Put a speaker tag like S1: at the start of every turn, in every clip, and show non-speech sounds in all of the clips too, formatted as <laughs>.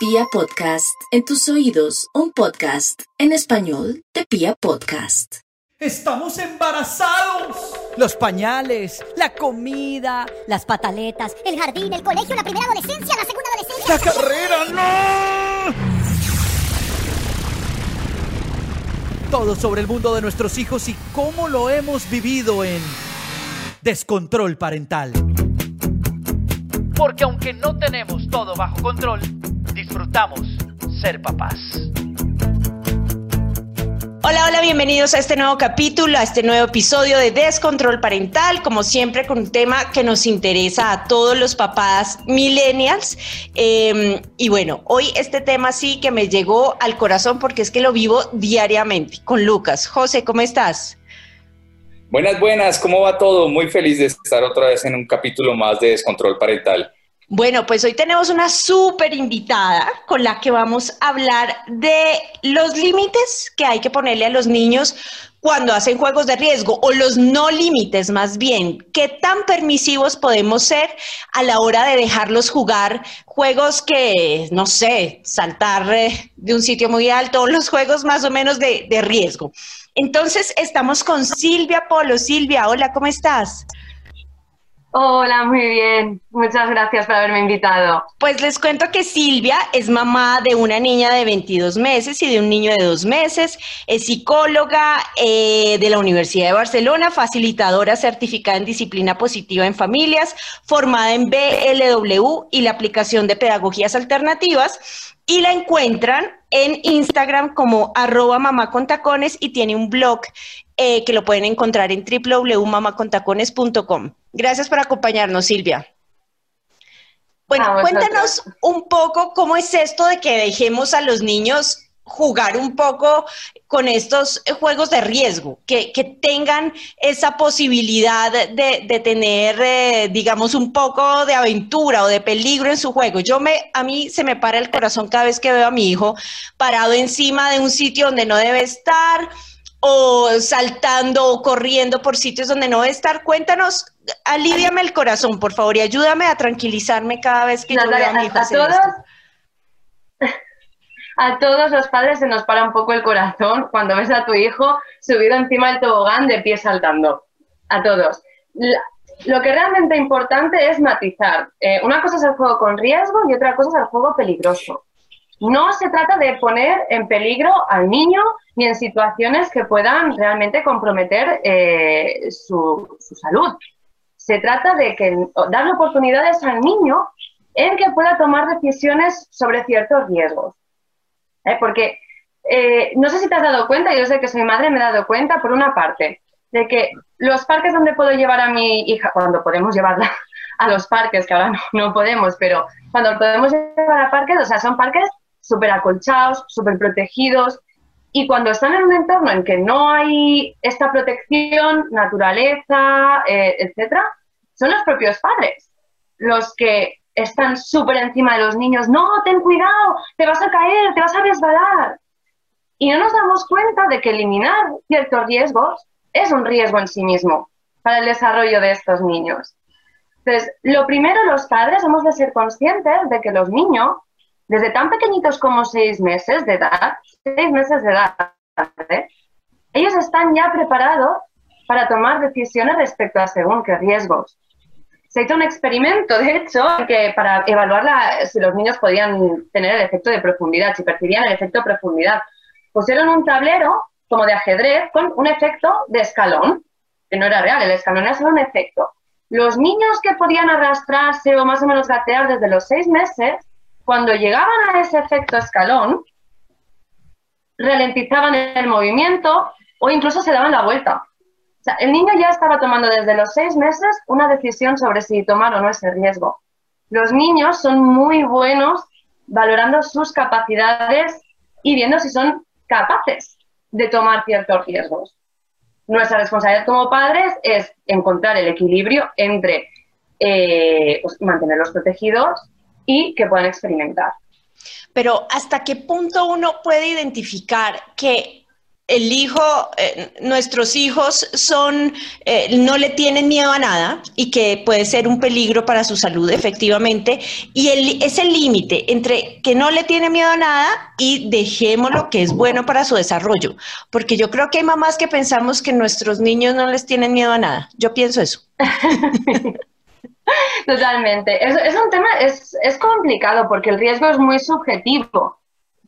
S1: Pia Podcast, en tus oídos, un podcast en español de Pia Podcast.
S2: ¡Estamos embarazados!
S3: Los pañales, la comida,
S4: las pataletas, el jardín, el colegio, la primera adolescencia, la segunda adolescencia.
S2: ¡La carrera,
S3: no! Todo sobre el mundo de nuestros hijos y cómo lo hemos vivido en Descontrol Parental. Porque aunque no tenemos todo bajo control, disfrutamos ser papás.
S5: Hola, hola, bienvenidos a este nuevo capítulo, a este nuevo episodio de Descontrol Parental, como siempre con un tema que nos interesa a todos los papás millennials. Em, y bueno, hoy este tema sí que me llegó al corazón porque es que lo vivo diariamente con Lucas. José, ¿cómo estás?
S6: Buenas, buenas, ¿cómo va todo? Muy feliz de estar otra vez en un capítulo más de Descontrol Parental.
S5: Bueno, pues hoy tenemos una súper invitada con la que vamos a hablar de los límites que hay que ponerle a los niños cuando hacen juegos de riesgo o los no límites más bien. ¿Qué tan permisivos podemos ser a la hora de dejarlos jugar juegos que, no sé, saltar eh, de un sitio muy alto los juegos más o menos de, de riesgo? Entonces, estamos con Silvia Polo. Silvia, hola, ¿cómo estás?
S7: Hola, muy bien. Muchas gracias por haberme invitado.
S5: Pues les cuento que Silvia es mamá de una niña de 22 meses y de un niño de dos meses. Es psicóloga eh, de la Universidad de Barcelona, facilitadora certificada en disciplina positiva en familias, formada en BLW y la aplicación de pedagogías alternativas. Y la encuentran en Instagram como arroba mamá con tacones y tiene un blog eh, que lo pueden encontrar en www.mamacontacones.com. Gracias por acompañarnos, Silvia. Bueno, ah, cuéntanos un poco cómo es esto de que dejemos a los niños jugar un poco con estos juegos de riesgo, que, tengan esa posibilidad de, tener, eh, digamos, un poco de aventura o de peligro en su juego. Yo me, a mí se me para el corazón cada vez que veo a mi hijo parado encima de un sitio donde no debe estar, o saltando o corriendo por sitios donde no debe estar. Cuéntanos, aliviame el corazón, por favor, y ayúdame a tranquilizarme cada vez que yo veo a mi hijo.
S7: A todos, <laughs> a todos los padres se nos para un poco el corazón cuando ves a tu hijo subido encima del tobogán de pie saltando. A todos. lo que realmente importante es matizar. Eh, una cosa es el juego con riesgo y otra cosa es el juego peligroso. No se trata de poner en peligro al niño ni en situaciones que puedan realmente comprometer eh, su, salud. Se trata de que, darle oportunidades al niño en que pueda tomar decisiones sobre ciertos riesgos. ¿Eh? Porque eh, no sé si te has dado cuenta, yo sé que soy madre, me he dado cuenta, por una parte, de que los parques donde puedo llevar a mi hija, cuando podemos llevarla <laughs> a los parques, que ahora no, no podemos, pero cuando podemos llevar a parques, o sea, son parques súper acolchados, súper protegidos. Y cuando están en un entorno en que no hay esta protección, naturaleza, eh, etcétera, son los propios padres los que están súper encima de los niños. No, ten cuidado, te vas a caer, te vas a resbalar. Y no nos damos cuenta de que eliminar ciertos riesgos es un riesgo en sí mismo para el desarrollo de estos niños. Entonces, lo primero, los padres hemos de ser conscientes de que los niños desde tan pequeñitos como seis meses de edad, seis meses de edad, ¿eh? ellos están ya preparados para tomar decisiones respecto a según qué riesgos. Se hizo un experimento, de hecho, que para evaluar si los niños podían tener el efecto de profundidad, si percibían el efecto de profundidad. Pusieron un tablero como de ajedrez con un efecto de escalón, que no era real, el escalón era solo un efecto. Los niños que podían arrastrarse o más o menos gatear desde los seis meses cuando llegaban a ese efecto escalón, ralentizaban el movimiento o incluso se daban la vuelta. O sea, el niño ya estaba tomando desde los seis meses una decisión sobre si tomar o no ese riesgo. Los niños son muy buenos valorando sus capacidades y viendo si son capaces de tomar ciertos riesgos. Nuestra responsabilidad como padres es encontrar el equilibrio entre eh, pues, mantenerlos protegidos y que puedan experimentar.
S5: Pero ¿hasta qué punto uno puede identificar que el hijo, eh, nuestros hijos son, eh, no le tienen miedo a nada y que puede ser un peligro para su salud, efectivamente. Y el, es el límite entre que no le tiene miedo a nada y dejemos lo que es bueno para su desarrollo. Porque yo creo que hay mamás que pensamos que nuestros niños no les tienen miedo a nada. Yo pienso eso. <laughs> <laughs>
S7: Totalmente. Es, es un tema, es, es complicado porque el riesgo es muy subjetivo.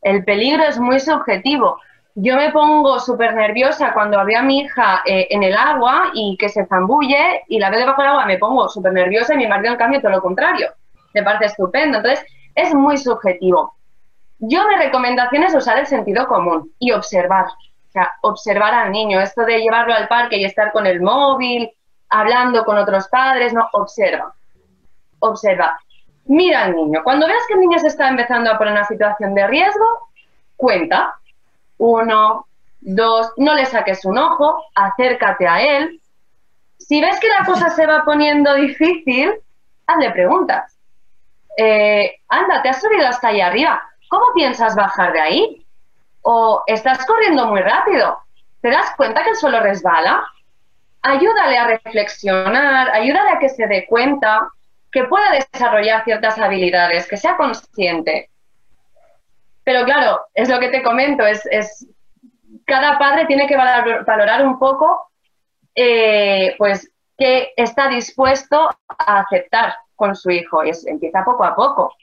S7: El peligro es muy subjetivo yo me pongo súper nerviosa cuando había a mi hija eh, en el agua y que se zambulle y la veo debajo del agua, me pongo súper nerviosa y mi marido en cambio todo lo contrario. Me parece estupendo. Entonces, es muy subjetivo. Yo mi recomendación es usar el sentido común y observar. O sea, observar al niño. Esto de llevarlo al parque y estar con el móvil, hablando con otros padres, no, observa. Observa. Mira al niño. Cuando veas que el niño se está empezando a poner en una situación de riesgo, cuenta uno, dos, no le saques un ojo, acércate a él. Si ves que la cosa se va poniendo difícil, hazle preguntas. Eh, anda, te has subido hasta ahí arriba. ¿Cómo piensas bajar de ahí? ¿O estás corriendo muy rápido? ¿Te das cuenta que el suelo resbala? Ayúdale a reflexionar, ayúdale a que se dé cuenta, que pueda desarrollar ciertas habilidades, que sea consciente. Pero claro, es lo que te comento, es, es cada padre tiene que valorar un poco eh, pues qué está dispuesto a aceptar con su hijo y empieza poco a poco.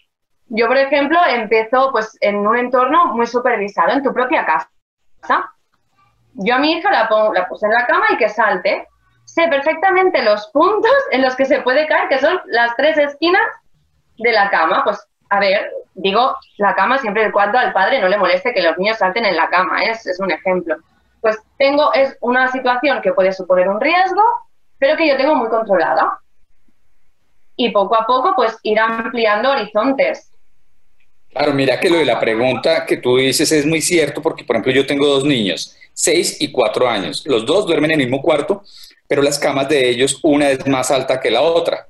S7: Yo, por ejemplo, empiezo pues en un entorno muy supervisado, en tu propia casa. Yo a mi hija la, pongo, la puse en la cama y que salte. Sé perfectamente los puntos en los que se puede caer, que son las tres esquinas de la cama. Pues a ver, digo, la cama siempre el cuarto al padre no le moleste que los niños salten en la cama, es, es un ejemplo. Pues tengo, es una situación que puede suponer un riesgo, pero que yo tengo muy controlada. Y poco a poco, pues ir ampliando horizontes.
S6: Claro, mira que lo de la pregunta que tú dices es muy cierto, porque por ejemplo yo tengo dos niños, seis y cuatro años. Los dos duermen en el mismo cuarto, pero las camas de ellos, una es más alta que la otra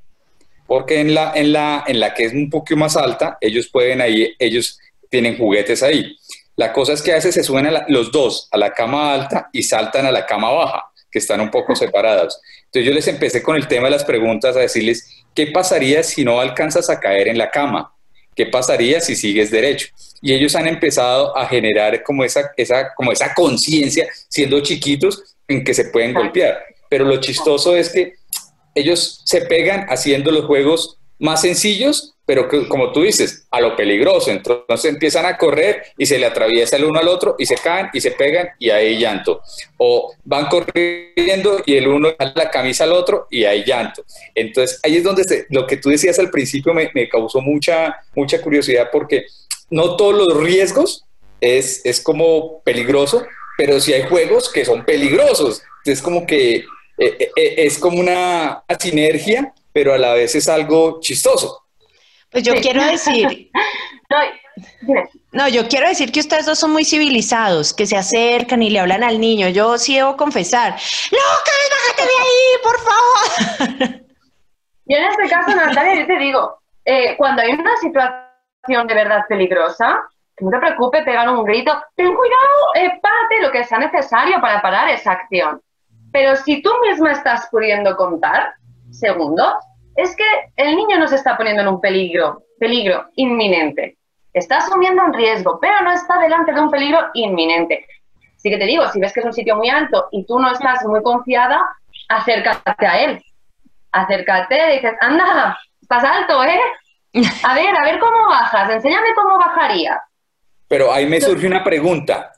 S6: porque en la, en la, en la que es un poquito más alta, ellos pueden ahí, ellos tienen juguetes ahí. La cosa es que a veces se suben los dos a la cama alta y saltan a la cama baja, que están un poco separados. Entonces yo les empecé con el tema de las preguntas a decirles, ¿qué pasaría si no alcanzas a caer en la cama? ¿Qué pasaría si sigues derecho? Y ellos han empezado a generar como esa, esa, como esa conciencia, siendo chiquitos, en que se pueden golpear. Pero lo chistoso es que ellos se pegan haciendo los juegos más sencillos, pero que, como tú dices, a lo peligroso. Entonces empiezan a correr y se le atraviesa el uno al otro y se caen y se pegan y hay llanto. O van corriendo y el uno da la camisa al otro y hay llanto. Entonces ahí es donde lo que tú decías al principio me, causó mucha, mucha curiosidad porque no todos los riesgos es, es como peligroso, pero sí hay juegos que son peligrosos. Es como que eh, eh, eh, es como una sinergia, pero a la vez es algo chistoso.
S5: Pues yo quiero decir, <laughs> no, yo quiero decir que ustedes dos son muy civilizados, que se acercan y le hablan al niño. Yo sí debo confesar, no, Karen, bájate de ahí, por favor.
S7: Yo en este caso, Natalia, yo te digo, cuando hay una situación de verdad peligrosa, no te preocupes, pegar un grito, ten cuidado, eh, párate lo que sea necesario para parar esa acción. Pero si tú misma estás pudiendo contar segundos, es que el niño no se está poniendo en un peligro, peligro inminente. Está asumiendo un riesgo, pero no está delante de un peligro inminente. Así que te digo, si ves que es un sitio muy alto y tú no estás muy confiada, acércate a él. Acércate, dices, anda, estás alto, ¿eh? <laughs> A ver, a ver cómo bajas, enséñame cómo bajaría.
S6: Pero ahí me surge una pregunta.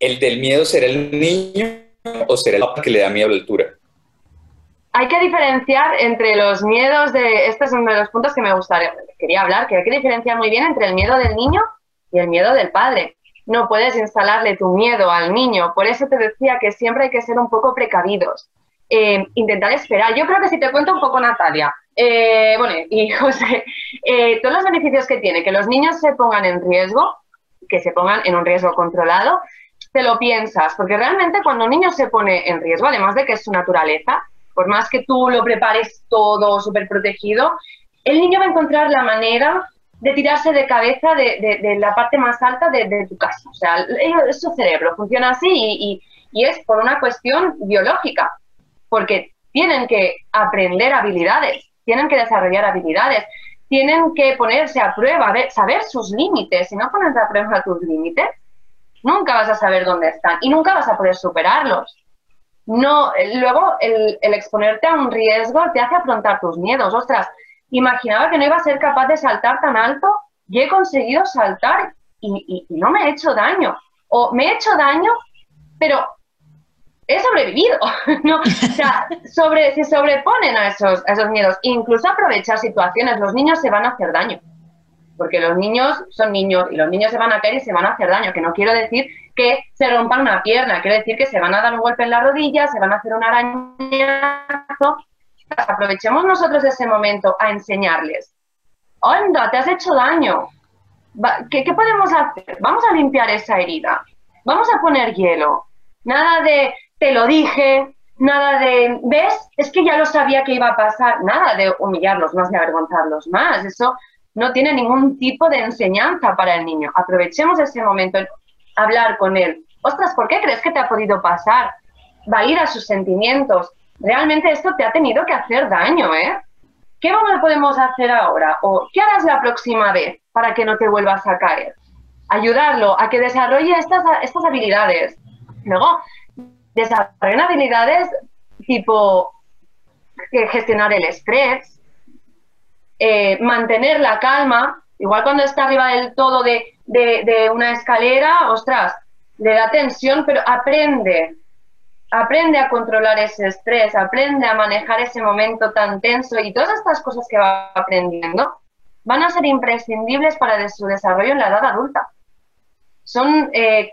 S6: ¿El del miedo será el niño o será el que le da miedo a la altura?
S7: Hay que diferenciar entre los miedos de. Este es uno de los puntos que me gustaría, quería hablar, que hay que diferenciar muy bien entre el miedo del niño y el miedo del padre. No puedes instalarle tu miedo al niño. Por eso te decía que siempre hay que ser un poco precavidos. Eh, intentar esperar. Yo creo que si te cuento un poco, Natalia, eh, bueno, y <laughs> José, eh, todos los beneficios que tiene que los niños se pongan en riesgo, que se pongan en un riesgo controlado, te lo piensas, porque realmente cuando un niño se pone en riesgo, además de que es su naturaleza, por más que tú lo prepares todo súper protegido, el niño va a encontrar la manera de tirarse de cabeza de, la parte más alta de, tu casa. O sea, es su cerebro, funciona así y, es por una cuestión biológica, porque tienen que aprender habilidades, tienen que desarrollar habilidades, tienen que ponerse a prueba, saber sus límites. Si no pones a prueba tus límites, nunca vas a saber dónde están y nunca vas a poder superarlos. No, eh, luego el, el exponerte a un riesgo te hace afrontar tus miedos. Ostras, imaginaba que no iba a ser capaz de saltar tan alto y he conseguido saltar y, y- y no me he hecho daño. O me he hecho daño, pero he sobrevivido. <laughs> ¿no? O sea, sobre, se sobreponen a esos, a esos miedos. Incluso aprovechar situaciones. Los niños se van a hacer daño. Porque los niños son niños y los niños se van a caer y se van a hacer daño. Que no quiero decir que se rompan una pierna, quiero decir que se van a dar un golpe en la rodilla, se van a hacer un arañazo. Aprovechemos nosotros ese momento a enseñarles. Onda, te has hecho daño. ¿Qué, podemos hacer? Vamos a limpiar esa herida. Vamos a poner hielo. Nada de te lo dije, nada de ¿ves? Es que ya lo sabía que iba a pasar. Nada de humillarlos más ni avergonzarlos más. Eso no tiene ningún tipo de enseñanza para el niño. Aprovechemos ese momento en hablar con él. Ostras, ¿por qué crees que te ha podido pasar? Valida sus sentimientos. Realmente esto te ha tenido que hacer daño, ¿eh? ¿Qué podemos hacer ahora? ¿O qué harás la próxima vez para que no te vuelvas a caer? Ayudarlo a que desarrolle estas, estas habilidades. Luego, desarrollen habilidades tipo que gestionar el estrés, eh, mantener la calma. Igual cuando está arriba del todo de, de- de una escalera, ostras, le da tensión, pero aprende, aprende a controlar ese estrés, aprende a manejar ese momento tan tenso y todas estas cosas que va aprendiendo van a ser imprescindibles para su desarrollo en la edad adulta. Son eh,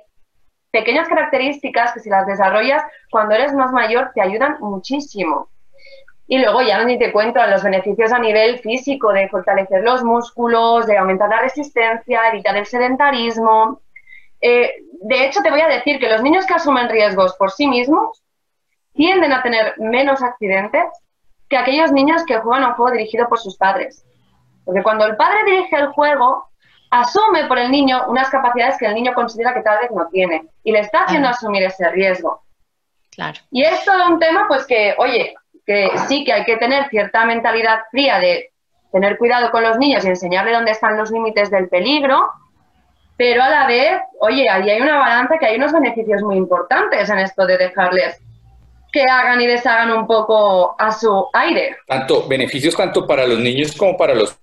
S7: pequeñas características que si las desarrollas cuando eres más mayor te ayudan muchísimo. Y luego ya ni te cuento los beneficios a nivel físico de fortalecer los músculos, de aumentar la resistencia, evitar el sedentarismo. Eh, de hecho, te voy a decir que los niños que asumen riesgos por sí mismos tienden a tener menos accidentes que aquellos niños que juegan a un juego dirigido por sus padres. Porque cuando el padre dirige el juego, asume por el niño unas capacidades que el niño considera que tal vez no tiene y le está haciendo asumir ese riesgo.
S5: Claro.
S7: Y es todo un tema, pues que, oye, que sí que hay que tener cierta mentalidad fría de tener cuidado con los niños y enseñarle dónde están los límites del peligro, pero a la vez, oye, ahí hay una balanza que hay unos beneficios muy importantes en esto de dejarles que hagan y deshagan un poco a su aire.
S6: tanto beneficios tanto para los niños como para los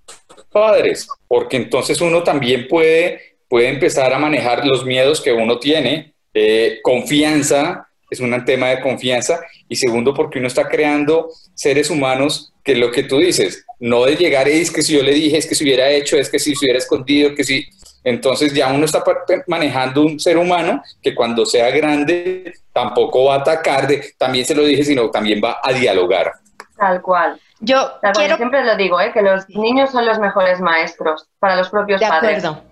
S6: padres, porque entonces uno también puede, puede empezar a manejar los miedos que uno tiene, eh, confianza, es un tema de confianza, y segundo, porque uno está creando seres humanos que lo que tú dices, no de llegar y es que si yo le dije, es que si hubiera hecho, es que si se hubiera escondido, que si... Entonces ya uno está manejando un ser humano que cuando sea grande tampoco va a atacar, de, también se lo dije, sino también va a dialogar.
S7: Tal cual.
S5: Yo
S7: Tal cual.
S5: quiero
S7: Siempre lo digo, ¿eh? que los niños son los mejores maestros para los propios
S5: De
S7: padres.
S5: acuerdo.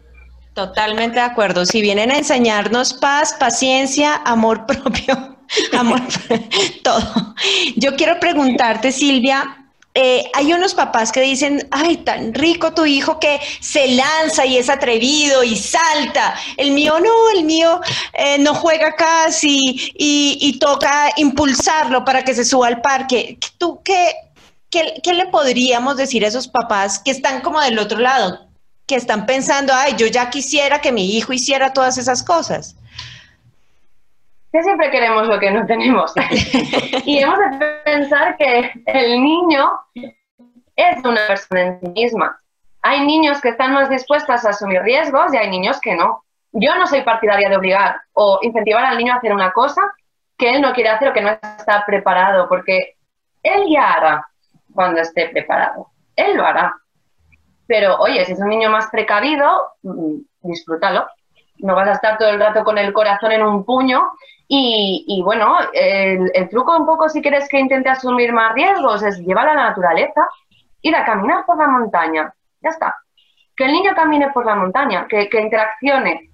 S5: Totalmente de acuerdo. Si vienen a enseñarnos paz, paciencia, amor <laughs> propio, amor, <laughs> todo. Yo quiero preguntarte, Silvia, eh, hay unos papás que dicen, ay, tan rico tu hijo que se lanza y es atrevido y salta. El mío no, el mío eh, no juega casi y, y toca impulsarlo para que se suba al parque. ¿Tú qué, qué, qué le podríamos decir a esos papás que están como del otro lado? Que están pensando, ay, yo ya quisiera que mi hijo hiciera todas esas cosas.
S7: Que siempre queremos lo que no tenemos. <laughs> y hemos de pensar que el niño es una persona en sí misma. Hay niños que están más dispuestos a asumir riesgos y hay niños que no. Yo no soy partidaria de obligar o incentivar al niño a hacer una cosa que él no quiere hacer o que no está preparado, porque él ya hará cuando esté preparado. Él lo hará. Pero, oye, si es un niño más precavido, mm, disfrútalo. No vas a estar todo el rato con el corazón en un puño. Y, bueno, el, truco un poco, si quieres que intente asumir más riesgos, es llevar a la naturaleza, ir a caminar por la montaña. Ya está. Que el niño camine por la montaña, que, que interaccione.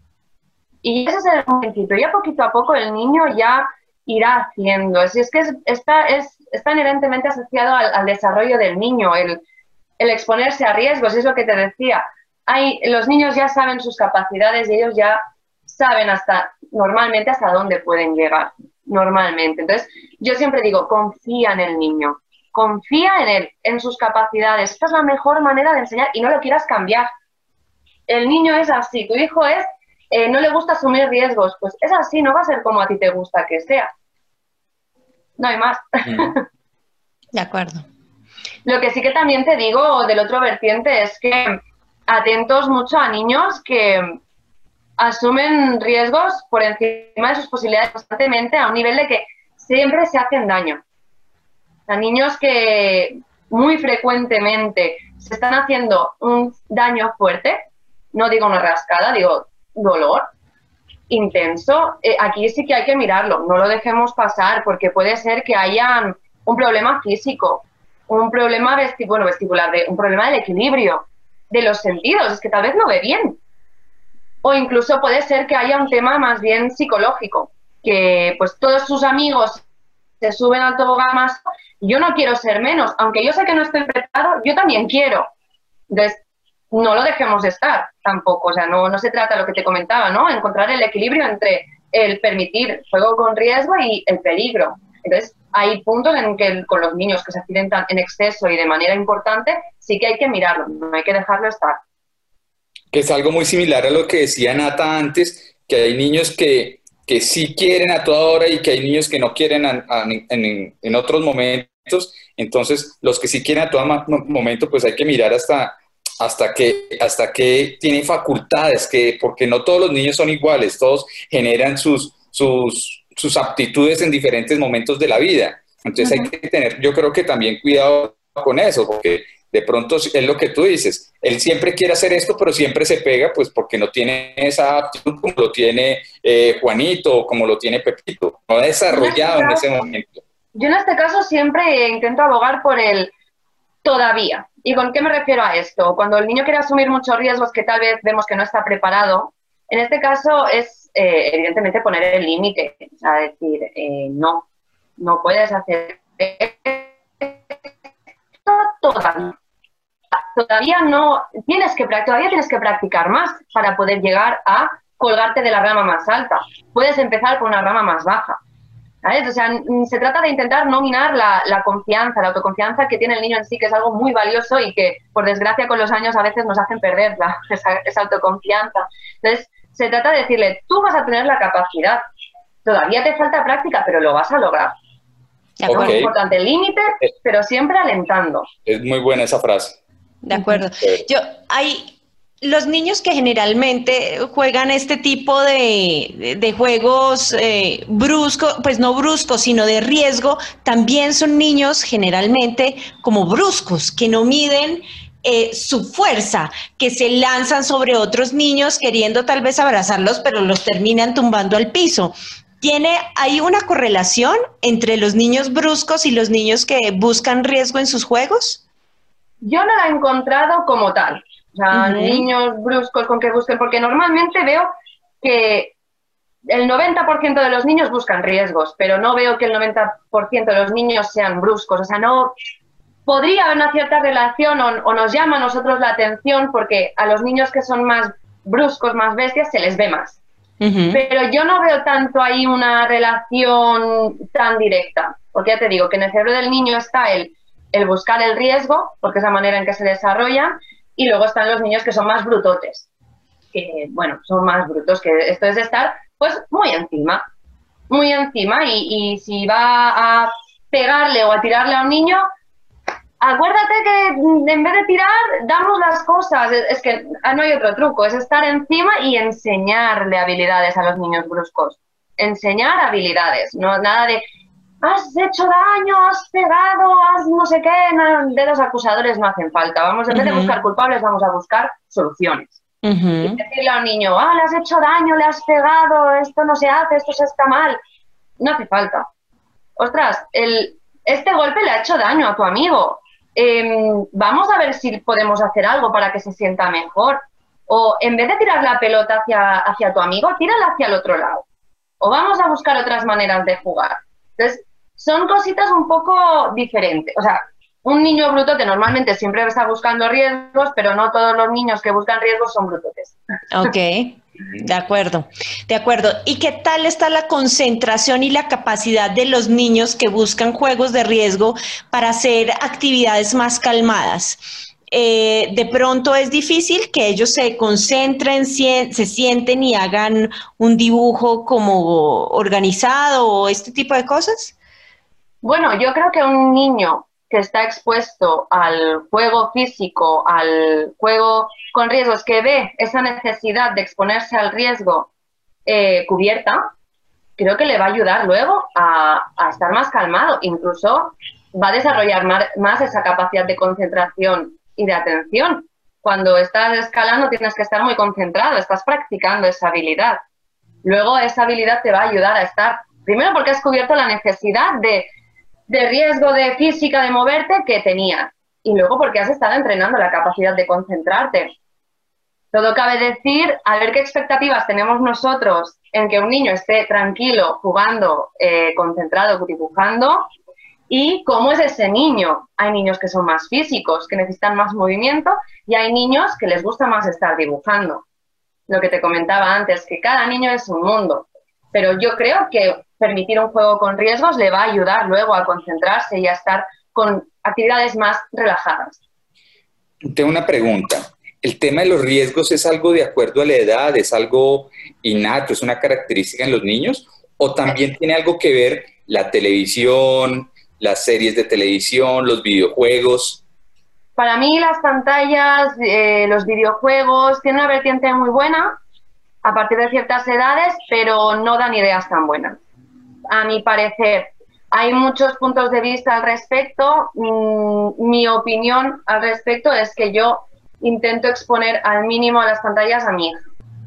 S7: Y ese es el principio. Ya poquito a poco el niño ya irá haciendo. Así es que es- está, es, está inherentemente asociado al desarrollo del niño, el, el exponerse a riesgos, es lo que te decía. hay, los niños ya saben sus capacidades y ellos ya saben hasta, normalmente hasta dónde pueden llegar, normalmente. Entonces, yo siempre digo, confía en el niño, confía en él, en sus capacidades. Esta es la mejor manera de enseñar y no lo quieras cambiar. El niño es así, tu hijo es, eh, no le gusta asumir riesgos, pues es así, no va a ser como a ti te gusta que sea. No hay más. <laughs>
S5: De acuerdo.
S7: Lo que sí que también te digo del otro vertiente es que atentos mucho a niños que asumen riesgos por encima de sus posibilidades constantemente a un nivel de que siempre se hacen daño. A niños que muy frecuentemente se están haciendo un daño fuerte, no digo una rascada, digo dolor intenso, eh, aquí sí que hay que mirarlo, no lo dejemos pasar porque puede ser que haya un problema físico, un problema bueno, vestibular, un problema del equilibrio, de los sentidos, es que tal vez no ve bien, o incluso puede ser que haya un tema más bien psicológico, que pues todos sus amigos se suben al tobogán más, yo no quiero ser menos, aunque yo sé que no estoy preparado, yo también quiero. Entonces, no lo dejemos de estar tampoco, o sea, no, no se trata de lo que te comentaba, ¿no? Encontrar el equilibrio entre el permitir juego con riesgo y el peligro. Entonces, hay puntos en que con los niños que se accidentan en exceso y de manera importante, sí que hay que mirarlo, no hay que dejarlo estar
S6: que es algo muy similar a lo que decía Nata antes, que hay niños que, que sí quieren a toda hora y que hay niños que no quieren en, en, otros momentos. Entonces, los que sí quieren a todo momento, pues hay que mirar hasta, hasta que hasta que tienen facultades, que, porque no todos los niños son iguales, todos generan sus, sus, sus aptitudes en diferentes momentos de la vida. Entonces hay que tener, yo creo que también cuidado con eso, porque de pronto es lo que tú dices, él siempre quiere hacer esto, pero siempre se pega, pues porque no tiene esa aptitud como lo tiene eh, Juanito o como lo tiene Pepito, no ha desarrollado en, ese momento.
S7: Yo en este caso siempre intento abogar por el todavía. ¿Y con qué me refiero a esto? Cuando el niño quiere asumir muchos riesgos que tal vez vemos que no está preparado, en este caso es eh, evidentemente poner el límite, o sea, decir, eh, no, no puedes hacer todavía todavía no tienes que todavía tienes que practicar más para poder llegar a colgarte de la rama más alta. Puedes empezar por una rama más baja. O sea, se trata de intentar no minar la, confianza, la autoconfianza que tiene el niño en sí, que es algo muy valioso y que, por desgracia, con los años a veces nos hacen perder <laughs> esa, autoconfianza. Entonces, se trata de decirle, tú vas a tener la capacidad, todavía te falta práctica, pero lo vas a lograr. Es muy importante el límite, pero siempre alentando.
S6: Es muy buena esa frase.
S5: De acuerdo. Yo, hay los niños que generalmente juegan este tipo de, juegos eh, bruscos, pues no bruscos, sino de riesgo, también son niños generalmente como bruscos, que no miden eh, su fuerza, que se lanzan sobre otros niños queriendo tal vez abrazarlos, pero los terminan tumbando al piso. ¿Tiene, ¿Hay una correlación entre los niños bruscos y los niños que buscan riesgo en sus juegos?
S7: Yo no la he encontrado como tal. O sea, niños bruscos con que busquen, porque normalmente veo que el 90% de los niños buscan riesgos, pero no veo que el 90% de los niños sean bruscos. O sea, no podría haber una cierta relación o, nos llama a nosotros la atención porque a los niños que son más bruscos, más bestias, se les ve más. Pero yo no veo tanto ahí una relación tan directa, porque ya te digo que en el cerebro del niño está el el buscar el riesgo, porque es la manera en que se desarrollan, y luego están los niños que son más brutotes, que, bueno, son más brutos, que esto es estar, pues, muy encima, muy encima, y, si va a pegarle o a tirarle a un niño, acuérdate que en vez de tirar, damos las cosas. Es, que ah, no hay otro truco, es estar encima y enseñarle habilidades a los niños bruscos. Enseñar habilidades, no nada de has hecho daño, has pegado, has no sé qué, de los acusadores no hacen falta. Vamos, en vez de buscar culpables, vamos a buscar soluciones. Y decirle a un niño, ah, le has hecho daño, le has pegado, esto no se hace, esto se está mal. No hace falta. Ostras, el, este golpe le ha hecho daño a tu amigo. Em, vamos a ver si podemos hacer algo para que se sienta mejor. O en vez de tirar la pelota hacia, hacia tu amigo, tírala hacia el otro lado. O vamos a buscar otras maneras de jugar. Entonces, son cositas un poco diferentes. O sea, un niño brutote normalmente siempre está buscando riesgos, pero no todos los niños que buscan riesgos son brutotes.
S5: Ok, de acuerdo, de acuerdo. ¿Y qué tal está la concentración y la capacidad de los niños que buscan juegos de riesgo para hacer actividades más calmadas? Eh, de pronto es difícil que ellos se concentren, se sienten y hagan un dibujo como organizado o este tipo de cosas?
S7: Bueno, yo creo que un niño está expuesto al juego físico, al juego con riesgos, que ve esa necesidad de exponerse al riesgo eh, cubierta, creo que le va a ayudar luego a, estar más calmado. Incluso va a desarrollar más, esa capacidad de concentración y de atención. Cuando estás escalando tienes que estar muy concentrado, estás practicando esa habilidad. Luego esa habilidad te va a ayudar a estar, primero porque has cubierto la necesidad de de riesgo de física de moverte que tenías. Y luego porque has estado entrenando la capacidad de concentrarte. Todo cabe decir, a ver qué expectativas tenemos nosotros en que un niño esté tranquilo, jugando, eh, concentrado, dibujando, y cómo es ese niño. Hay niños que son más físicos, que necesitan más movimiento, y hay niños que les gusta más estar dibujando. Lo que te comentaba antes, que cada niño es un mundo. Pero yo creo que permitir un juego con riesgos le va a ayudar luego a concentrarse y a estar con actividades más relajadas.
S6: Tengo una pregunta. ¿El tema de los riesgos es algo de acuerdo a la edad? ¿Es algo innato? ¿Es una característica en los niños? ¿O también tiene algo que ver la televisión, las series de televisión, los videojuegos?
S7: Para mí las pantallas, eh, los videojuegos tienen una vertiente muy buena a partir de ciertas edades, pero no dan ideas tan buenas a mi parecer. Hay muchos puntos de vista al respecto. Mm, mi opinión al respecto es que yo intento exponer al mínimo a las pantallas a mi hija.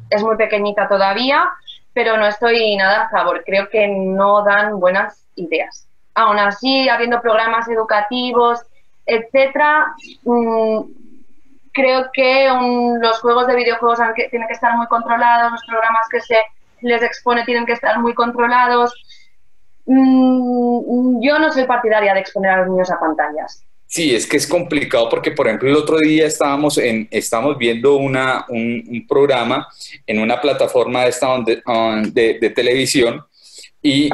S7: Es muy pequeñita todavía, pero no estoy nada a favor. Creo que no dan buenas ideas. Aún así, habiendo programas educativos, etcétera, mm, creo que los juegos de videojuegos tienen que estar muy controlados, los programas que se les expone tienen que estar muy controlados. Mm, yo no soy partidaria de exponer a los niños a pantallas.
S6: Sí, es que es complicado porque, por ejemplo, el otro día estábamos, en, estábamos viendo una, un, programa en una plataforma de, esta de televisión y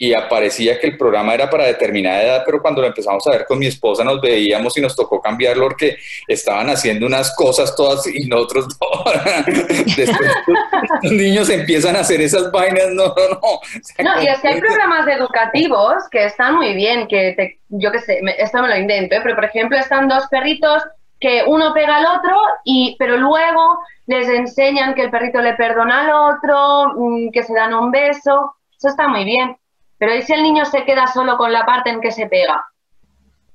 S6: y aparecía que el programa era para determinada edad, pero cuando lo empezamos a ver con mi esposa nos veíamos y nos tocó cambiarlo porque estaban haciendo unas cosas todas y nosotros <laughs> no. Después los niños empiezan a hacer esas vainas, no, no, no.
S7: No, y que hay programas educativos que están muy bien, que te, yo qué sé, esto me lo invento, ¿eh? pero por ejemplo están dos perritos que uno pega al otro, y, pero luego les enseñan que el perrito le perdona al otro, mm, que se dan un beso, eso está muy bien pero ¿y si el niño se queda solo con la parte en que se pega?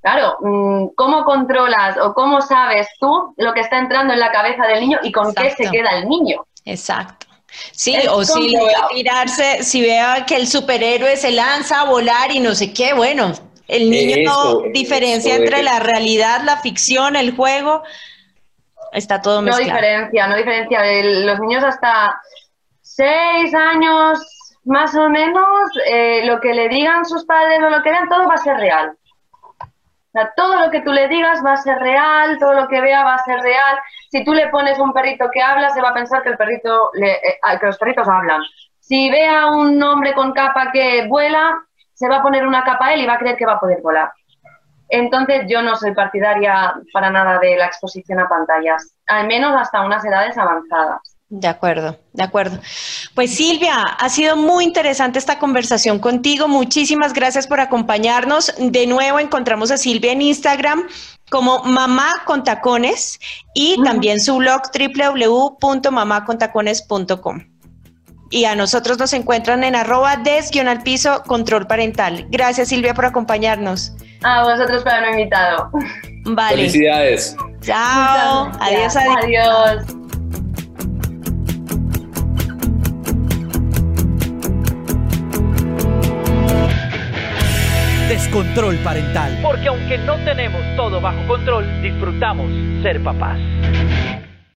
S7: Claro, mm, ¿cómo controlas o cómo sabes tú lo que está entrando en la cabeza del niño y con qué se queda el niño?
S5: Exacto. Sí, o si lo ve tirarse, si vea que el superhéroe se lanza a volar y no sé qué, bueno, el niño no diferencia entre la realidad, la ficción, el juego, está todo mezclado.
S7: No diferencia, no diferencia. Los niños hasta seis años, más o menos eh, lo que le digan sus padres o lo que vean, todo va a ser real. todo lo que tú le digas va a ser real, todo lo que vea va a ser real. Si tú le pones un perrito que habla, se va a pensar que, el perrito eh, que los perritos hablan. Si ve a un hombre con capa que vuela, se va a poner una capa a él y va a creer que va a poder volar. Entonces yo no soy partidaria para nada de la exposición a pantallas, al menos hasta unas edades avanzadas.
S5: De acuerdo, de acuerdo. Pues Silvia, ha sido muy interesante esta conversación contigo. Muchísimas gracias por acompañarnos. De nuevo encontramos a Silvia en Instagram como Mamá con Tacones y también su blog www.mamacontacones.com. Y a nosotros nos encuentran en arroba des al piso control parental. Gracias Silvia por acompañarnos.
S7: A vosotros por haberme invitado.
S6: Vale. Felicidades.
S5: Chao. Adiós, adiós.
S7: Adiós.
S3: Descontrol parental. Porque aunque no tenemos todo bajo control, disfrutamos ser papás.